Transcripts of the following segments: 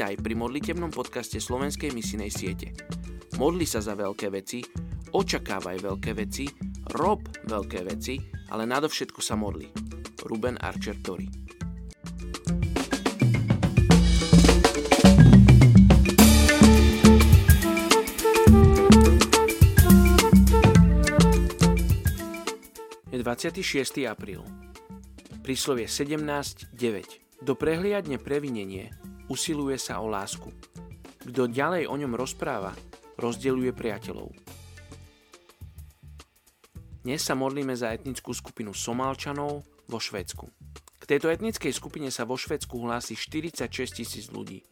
Vítaj pri modlitebnom podcaste Slovenskej misinej siete. Modli sa za veľké veci, očakávaj veľké veci, rob veľké veci, ale nadovšetko sa modli. Ruben Archer Tori Je 26. apríl. Príslovie 17.9. Kto prehliadne previnenie, usiluje sa o lásku. Kto ďalej o ňom rozpráva, rozdeľuje priateľov. Dnes sa modlíme za etnickú skupinu Somálčanov vo Švedsku. K tejto etnickej skupine sa vo Švedsku hlási 46 tisíc ľudí.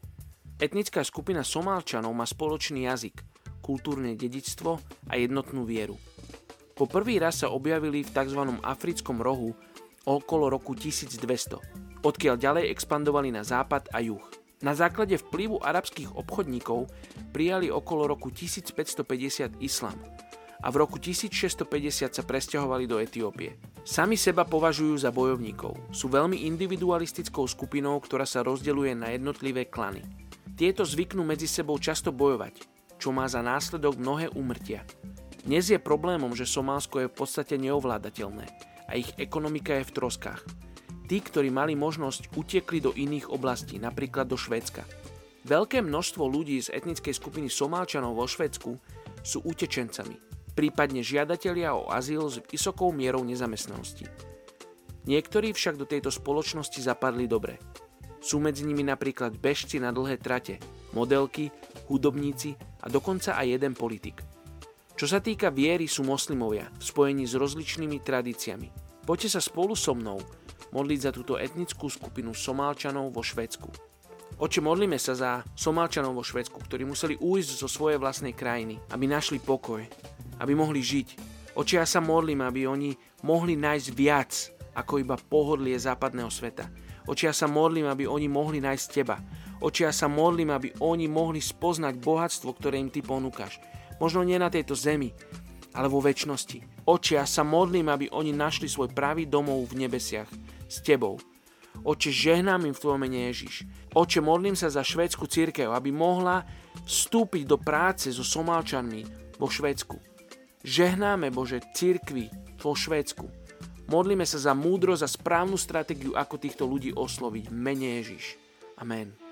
Etnická skupina Somálčanov má spoločný jazyk, kultúrne dedictvo a jednotnú vieru. Po prvý raz sa objavili v tzv. africkom rohu okolo roku 1200 odkiaľ ďalej expandovali na západ a juh. Na základe vplyvu arabských obchodníkov prijali okolo roku 1550 islám a v roku 1650 sa presťahovali do Etiópie. Sami seba považujú za bojovníkov. Sú veľmi individualistickou skupinou, ktorá sa rozdeľuje na jednotlivé klany. Tieto zvyknú medzi sebou často bojovať, čo má za následok mnohé úmrtia. Dnes je problémom, že Somálsko je v podstate neovládateľné a ich ekonomika je v troskách. Tí, ktorí mali možnosť, utekli do iných oblastí, napríklad do Švédska. Veľké množstvo ľudí z etnickej skupiny Somálčanov vo Švédsku sú utečencami, prípadne žiadatelia o azyl s vysokou mierou nezamestnanosti. Niektorí však do tejto spoločnosti zapadli dobre. Sú medzi nimi napríklad bežci na dlhé trate, modelky, hudobníci a dokonca aj jeden politik. Čo sa týka viery, sú moslimovia v spojení s rozličnými tradíciami. Poďte sa spolu so mnou modliť za túto etnickú skupinu Somálčanov vo Švedsku. Oče, modlíme sa za Somálčanov vo Švedsku, ktorí museli újsť zo svojej vlastnej krajiny, aby našli pokoj, aby mohli žiť. Oče, ja sa modlím, aby oni mohli nájsť viac ako iba pohodlie západného sveta. Oče, ja sa modlím, aby oni mohli nájsť Teba. Oče, ja sa modlím, aby oni mohli spoznať bohatstvo, ktoré im Ty ponúkaš. Možno nie na tejto zemi, ale vo väčšnosti. Oče, ja sa modlím, aby oni našli svoj pravý domov v nebesiach s Tebou. Oče, žehnám im v Tvojom mene Ježiš. Oče, modlím sa za švédsku církev, aby mohla vstúpiť do práce so Somálčanmi vo Švédsku. Žehnáme, Bože, církvi vo Švédsku. Modlíme sa za múdro, za správnu stratégiu, ako týchto ľudí osloviť. Mene Ježiš. Amen.